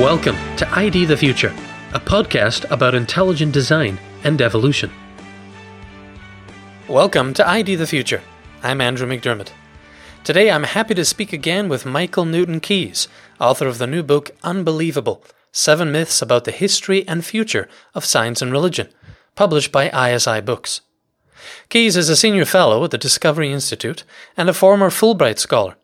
Welcome to ID the Future, a podcast about intelligent design and evolution. Welcome to ID the Future. I'm Andrew McDiarmid. Today I'm happy to speak again with Michael Newton Keas, author of the new book Unbelievable Seven Myths About the History and Future of Science and Religion, published by ISI Books. Keas is a senior fellow at the Discovery Institute and a former Fulbright scholar.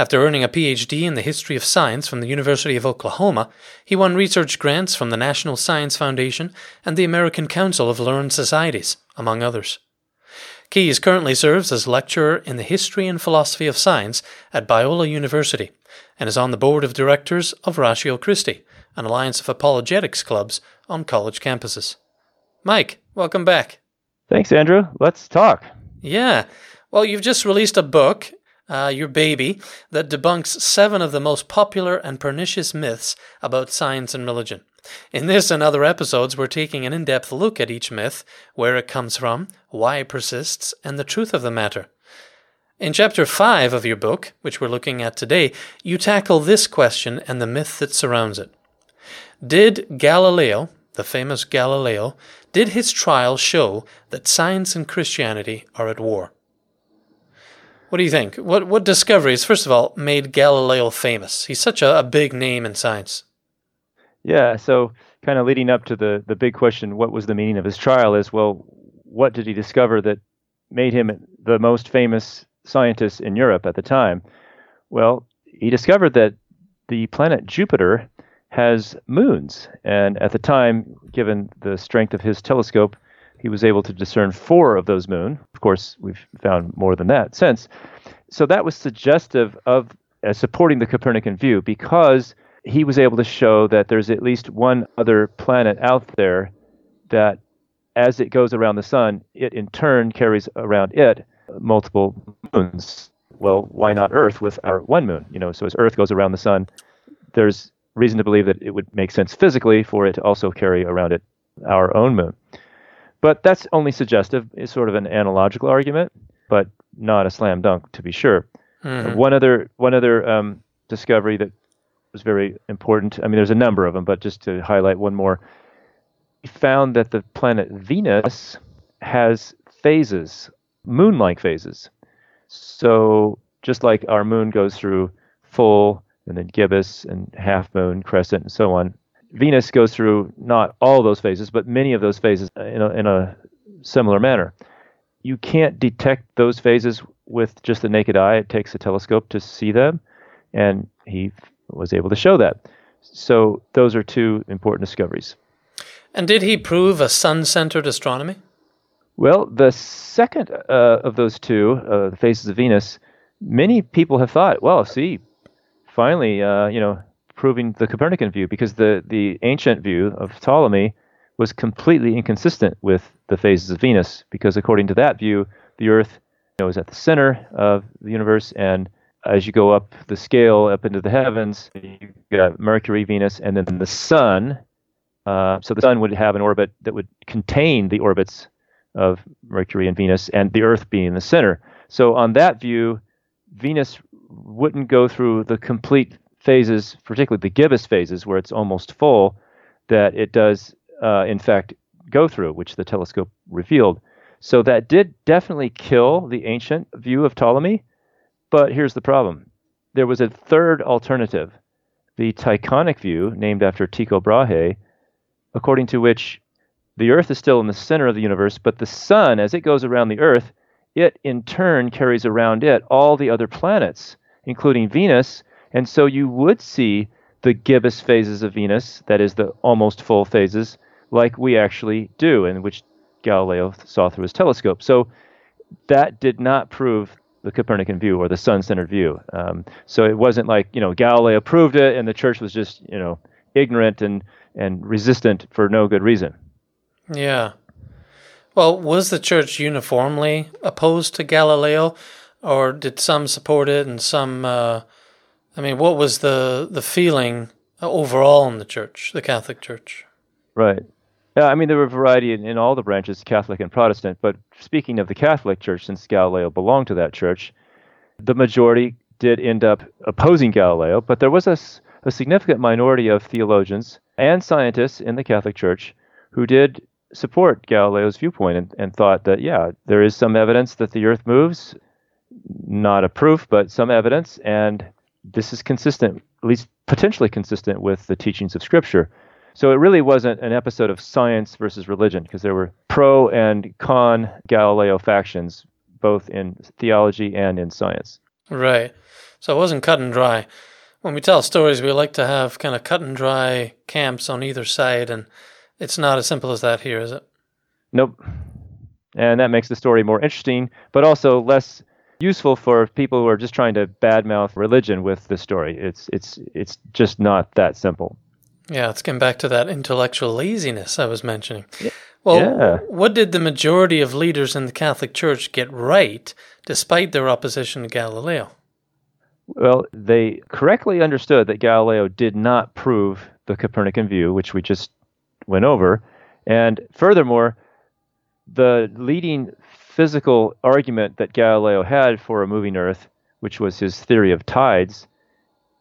After earning a PhD in the history of science from the University of Oklahoma, he won research grants from the National Science Foundation and the American Council of Learned Societies, among others. Keas currently serves as lecturer in the history and philosophy of science at Biola University and is on the board of directors of Ratio Christi, an alliance of apologetics clubs on college campuses. Mike, welcome back. Thanks, Andrew. Let's talk. Yeah. Well, you've just released a book uh, your baby, that debunks seven of the most popular and pernicious myths about science and religion. In this and other episodes, we're taking an in depth look at each myth, where it comes from, why it persists, and the truth of the matter. In chapter 5 of your book, which we're looking at today, you tackle this question and the myth that surrounds it. Did Galileo, the famous Galileo, did his trial show that science and Christianity are at war? What do you think? What what discoveries, first of all, made Galileo famous? He's such a, a big name in science. Yeah, so kind of leading up to the the big question, what was the meaning of his trial? Is well, what did he discover that made him the most famous scientist in Europe at the time? Well, he discovered that the planet Jupiter has moons, and at the time, given the strength of his telescope, he was able to discern four of those moon. Of course, we've found more than that since. So that was suggestive of uh, supporting the Copernican view because he was able to show that there's at least one other planet out there that, as it goes around the sun, it in turn carries around it multiple moons. Well, why not Earth with our one moon? You know, so as Earth goes around the sun, there's reason to believe that it would make sense physically for it to also carry around it our own moon. But that's only suggestive. It's sort of an analogical argument, but not a slam dunk to be sure. Mm-hmm. One other one other um, discovery that was very important. I mean, there's a number of them, but just to highlight one more, he found that the planet Venus has phases, moon-like phases. So just like our moon goes through full and then gibbous and half moon, crescent, and so on, Venus goes through not all those phases, but many of those phases in a, in a similar manner. You can't detect those phases with just the naked eye. It takes a telescope to see them, and he was able to show that. So those are two important discoveries. And did he prove a sun-centered astronomy? Well, the second uh, of those two, uh, the phases of Venus, many people have thought, well, see, finally, uh, you know, proving the Copernican view because the, the ancient view of Ptolemy was completely inconsistent with the phases of Venus because according to that view, the Earth you know, is at the center of the universe and as you go up the scale up into the heavens, you got Mercury, Venus, and then the Sun. Uh, so the Sun would have an orbit that would contain the orbits of Mercury and Venus, and the Earth being the center. So on that view, Venus wouldn't go through the complete phases, particularly the gibbous phases, where it's almost full, that it does, uh, in fact, go through, which the telescope revealed. So that did definitely kill the ancient view of Ptolemy. But here's the problem there was a third alternative, the Tychonic view, named after Tycho Brahe, according to which the Earth is still in the center of the universe, but the Sun, as it goes around the Earth, it in turn carries around it all the other planets, including Venus, and so you would see the gibbous phases of Venus, that is, the almost full phases, like we actually do, and which Galileo saw through his telescope. So that did not prove the Copernican view or the sun-centered view. Um, so it wasn't like you know Galileo proved it, and the church was just you know ignorant and and resistant for no good reason. Yeah. Well, was the church uniformly opposed to Galileo, or did some support it and some uh, I mean, what was the the feeling overall in the church, the Catholic Church? Right. Yeah, I mean, there were a variety in, in all the branches, Catholic and Protestant. But speaking of the Catholic Church, since Galileo belonged to that church, the majority did end up opposing Galileo. But there was a, a significant minority of theologians and scientists in the Catholic Church who did support Galileo's viewpoint and, and thought that, yeah, there is some evidence that the earth moves, not a proof, but some evidence, and this is consistent, at least potentially consistent with the teachings of Scripture. So it really wasn't an episode of science versus religion because there were pro and con Galileo factions, both in theology and in science. Right. So it wasn't cut and dry. When we tell stories, we like to have kind of cut and dry camps on either side, and it's not as simple as that here, is it? Nope. And that makes the story more interesting, but also less useful for people who are just trying to badmouth religion with the story. It's it's it's just not that simple. Yeah, let's get back to that intellectual laziness I was mentioning. Well, yeah. what did the majority of leaders in the Catholic Church get right despite their opposition to Galileo? Well, they correctly understood that Galileo did not prove the Copernican view, which we just went over. And furthermore, the leading physical argument that Galileo had for a moving Earth, which was his theory of tides,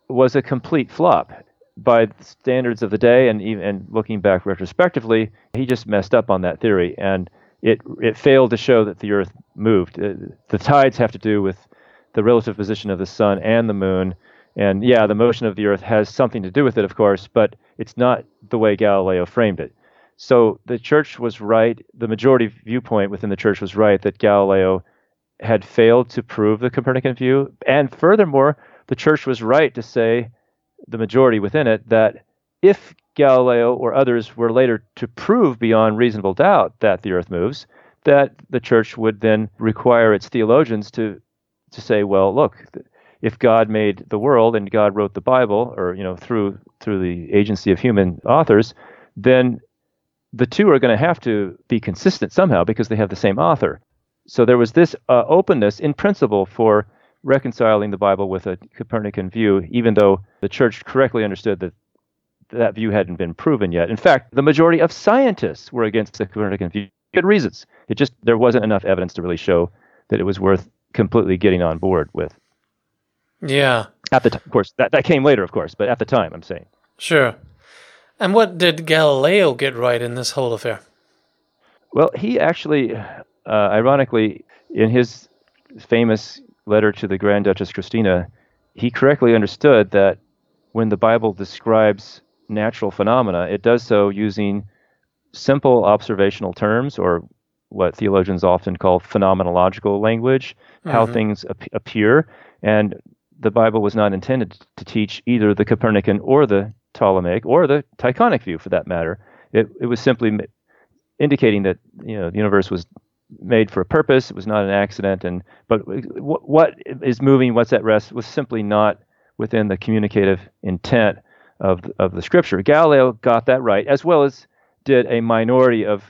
was a complete flop. By standards of the day, and even and looking back retrospectively, he just messed up on that theory, and it it failed to show that the Earth moved. Uh, the tides have to do with the relative position of the sun and the moon, and yeah, the motion of the Earth has something to do with it, of course, but it's not the way Galileo framed it. So the church was right, the majority viewpoint within the church was right that Galileo had failed to prove the Copernican view. And furthermore, the church was right to say, the majority within it, that if Galileo or others were later to prove beyond reasonable doubt that the earth moves, that the church would then require its theologians to to say, well, look, if God made the world and God wrote the Bible, or you know through through the agency of human authors, then the two are going to have to be consistent somehow because they have the same author. So there was this uh, openness in principle for reconciling the Bible with a Copernican view, even though the church correctly understood that that view hadn't been proven yet. In fact, the majority of scientists were against the Copernican view. For good reasons. It just there wasn't enough evidence to really show that it was worth completely getting on board with. Yeah. At the t- of course, that that came later, of course, but at the time, I'm saying. Sure. And what did Galileo get right in this whole affair? Well, he actually, uh, ironically, in his famous letter to the Grand Duchess Christina, he correctly understood that when the Bible describes natural phenomena, it does so using simple observational terms, or what theologians often call phenomenological language, mm-hmm. how things ap- appear. And the Bible was not intended to teach either the Copernican or the Ptolemaic or the Tychonic view, for that matter. It, it was simply indicating that you know the universe was made for a purpose. It was not an accident, and but uh, what is moving, what's at rest, was simply not within the communicative intent of of the Scripture. Galileo got that right, as well as did a minority of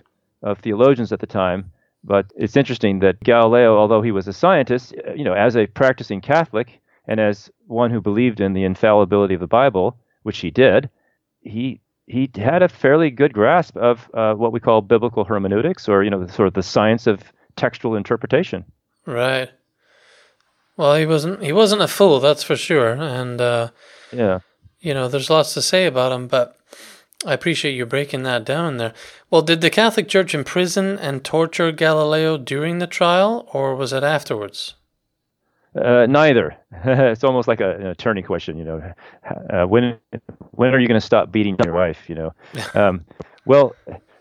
of theologians at the time. But it's interesting that Galileo, although he was a scientist, uh, you know, as a practicing Catholic and as one who believed in the infallibility of the Bible, which he did, he he had a fairly good grasp of uh, what we call biblical hermeneutics, or you know, sort of the science of textual interpretation. Right. Well, he wasn't he wasn't a fool, that's for sure. And uh, yeah, you know, there's lots to say about him, but I appreciate you breaking that down there. Well, did the Catholic Church imprison and torture Galileo during the trial, or was it afterwards? Uh, neither. it's almost like a, an attorney question, you know. Uh, when when are you going to stop beating your wife? You know. Um, well,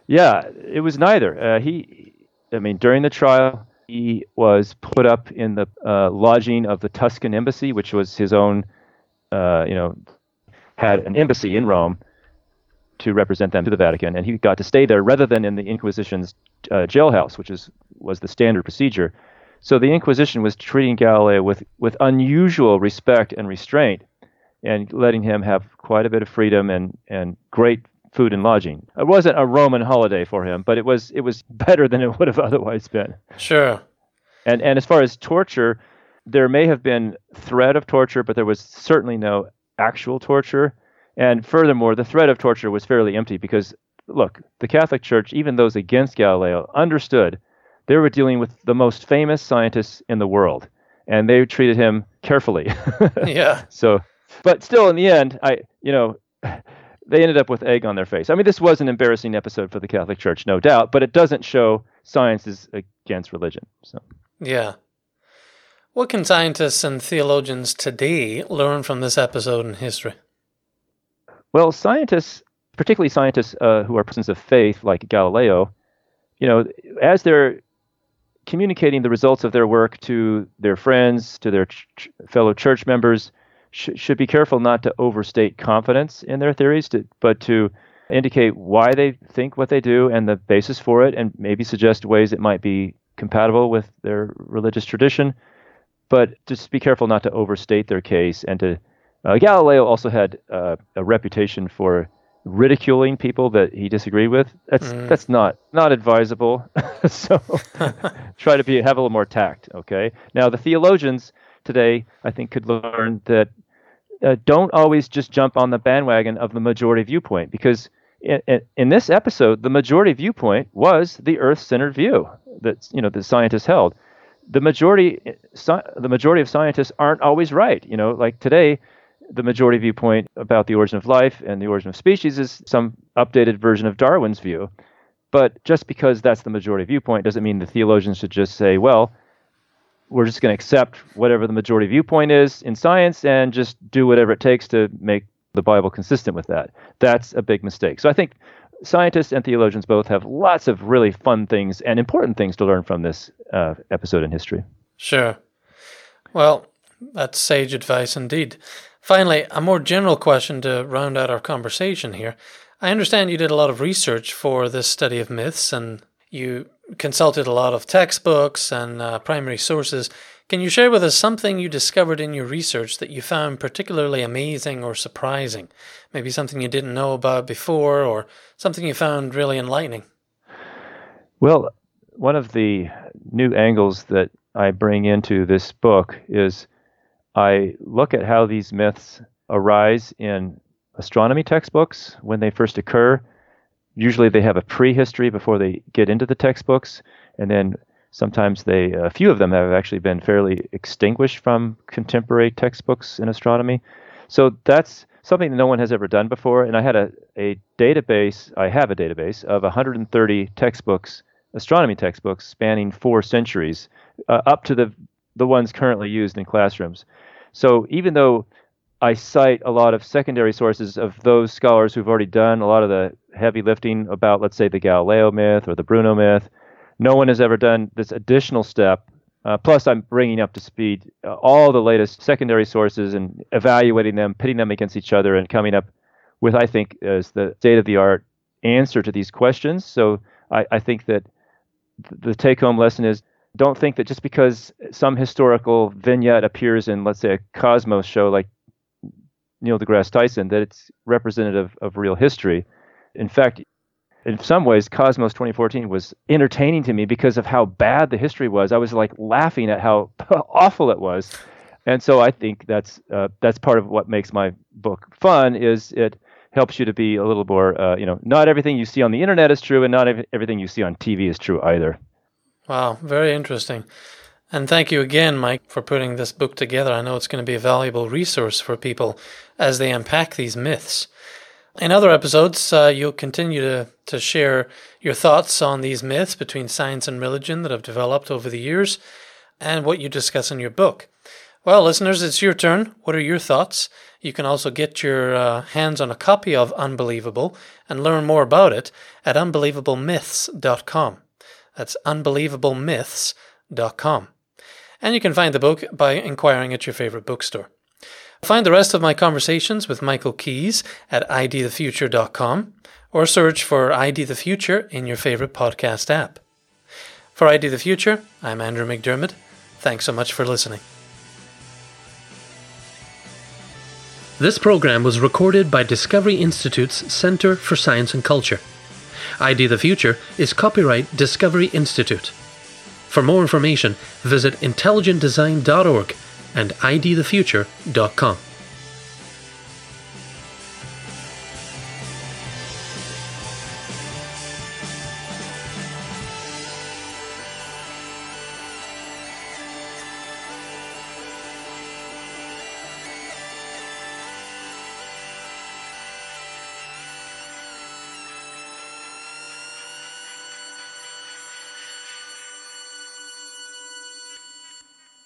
yeah, it was neither. Uh, he, I mean, during the trial, he was put up in the uh, lodging of the Tuscan embassy, which was his own, uh, you know, had an embassy in Rome to represent them to the Vatican, and he got to stay there rather than in the Inquisition's uh, jailhouse, which is was the standard procedure. So the Inquisition was treating Galileo with, with unusual respect and restraint and letting him have quite a bit of freedom and, and great food and lodging. It wasn't a Roman holiday for him, but it was it was better than it would have otherwise been. Sure. And and as far as torture, there may have been threat of torture, but there was certainly no actual torture. And furthermore, the threat of torture was fairly empty because look, the Catholic Church, even those against Galileo, understood they were dealing with the most famous scientists in the world, and they treated him carefully. yeah. So but still, in the end, I you know. They ended up with egg on their face. I mean, this was an embarrassing episode for the Catholic Church, no doubt, but it doesn't show science is against religion. So, yeah. What can scientists and theologians today learn from this episode in history? Well, scientists, particularly scientists uh, who are persons of faith, like Galileo, you know, as they're communicating the results of their work to their friends, to their ch- fellow church members, sh- should be careful not to overstate confidence in their theories, to, but to indicate why they think what they do and the basis for it, and maybe suggest ways it might be compatible with their religious tradition. But just be careful not to overstate their case and to. Uh, Galileo also had uh, a reputation for ridiculing people that he disagreed with. That's mm. that's not not advisable. so try to be have a little more tact. Okay. Now the theologians today, I think, could learn that uh, don't always just jump on the bandwagon of the majority viewpoint because in, in, in this episode, the majority viewpoint was the Earth-centered view that you know the scientists held. The majority, the majority of scientists aren't always right. You know, like today, the majority viewpoint about the origin of life and the origin of species is some updated version of Darwin's view. But just because that's the majority viewpoint doesn't mean the theologians should just say, well, we're just going to accept whatever the majority viewpoint is in science and just do whatever it takes to make the Bible consistent with that. That's a big mistake. So I think scientists and theologians both have lots of really fun things and important things to learn from this uh, episode in history. Sure. Well, that's sage advice indeed. Finally, a more general question to round out our conversation here. I understand you did a lot of research for this study of myths and you consulted a lot of textbooks and uh, primary sources. Can you share with us something you discovered in your research that you found particularly amazing or surprising? Maybe something you didn't know about before or something you found really enlightening? Well, one of the new angles that I bring into this book is I look at how these myths arise in astronomy textbooks when they first occur. Usually they have a prehistory before they get into the textbooks, and then sometimes they a few of them have actually been fairly extinguished from contemporary textbooks in astronomy. So that's something that no one has ever done before. And I had a, a database, I have a database of 130 textbooks, astronomy textbooks spanning four centuries, uh, up to the the ones currently used in classrooms. So even though I cite a lot of secondary sources of those scholars who've already done a lot of the heavy lifting about, let's say, the Galileo myth or the Bruno myth, no one has ever done this additional step. Uh, plus, I'm bringing up to speed uh, all the latest secondary sources and evaluating them, pitting them against each other, and coming up with, I think, as the state of the art answer to these questions. So I, I think that the take home lesson is don't think that just because some historical vignette appears in, let's say, a Cosmos show like Neil deGrasse Tyson, that it's representative of real history. In fact, in some ways, Cosmos 2014 was entertaining to me because of how bad the history was. I was like laughing at how awful it was, and so I think that's uh, that's part of what makes my book fun. Is it helps you to be a little more, uh, you know, not everything you see on the internet is true, and not everything you see on TV is true either. Wow, very interesting. And thank you again, Mike, for putting this book together. I know it's going to be a valuable resource for people as they unpack these myths. In other episodes, uh, you'll continue to, to share your thoughts on these myths between science and religion that have developed over the years and what you discuss in your book. Well, listeners, it's your turn. What are your thoughts? You can also get your uh, hands on a copy of Unbelievable and learn more about it at unbelievablemyths.com. That's unbelievablemyths.com. And you can find the book by inquiring at your favorite bookstore. Find the rest of my conversations with Michael Keas at idthefuture.com or search for ID the Future in your favorite podcast app. For ID the Future, I'm Andrew McDiarmid. Thanks so much for listening. This program was recorded by Discovery Institute's Center for Science and Culture. ID the Future is copyright Discovery Institute. For more information, visit intelligentdesign.org and idthefuture.com.